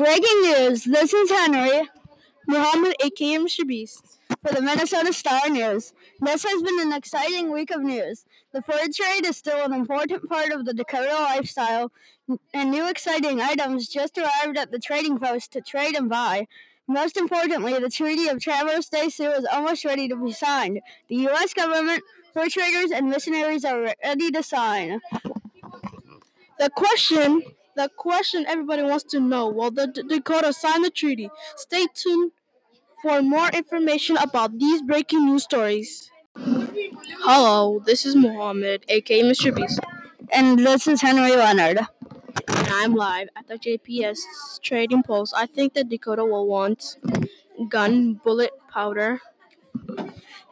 Breaking news. This is Henry Muhammad, Akim. Beast. for the Minnesota Star News. This has been an exciting week of news. The fur trade is still an important part of the Dakota lifestyle, and new exciting items just arrived at the trading post to trade and buy. Most importantly, the Treaty of Traverse des Sioux is almost ready to be signed. The U.S. government, fur traders, and missionaries are ready to sign. The question, the question everybody wants to know: Will the D- Dakota sign the treaty? Stay tuned for more information about these breaking news stories. Hello, this is Muhammad, aka Mr. Beast, And this is Henry Leonard. and I'm live at the JPS Trading Post. I think that Dakota will want gun, bullet powder,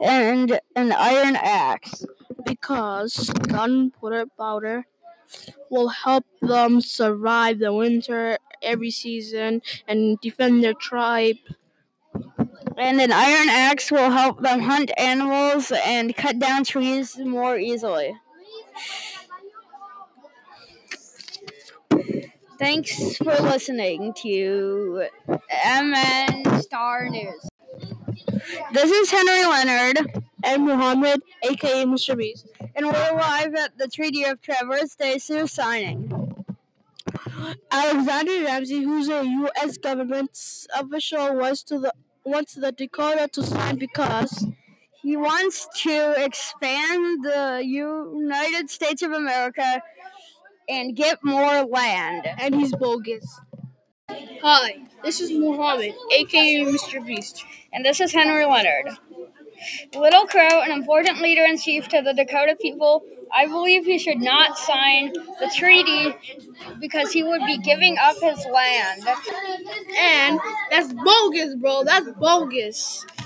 And an iron axe. because gun, bullet powder will help them survive the winter every season and defend their tribe. And an iron axe will help them hunt animals and cut down trees more easily. Thanks for listening to MN Star News. This is Henry Leonard, And Muhammad, aka Mr. Beast. And we're live at the Treaty of Traverse des Sioux signing. Alexander Ramsey, who's a U.S. government official, was to the wants the Dakota to sign because He wants to expand the United States of America and get more land. and he's bogus. Hi, this is Muhammad, aka Mr. Beast. And this is Henry Leonard. Little Crow, an important leader in chief to the Dakota people, I believe he should not sign the treaty because he would be giving up his land. And that's bogus, bro. That's bogus.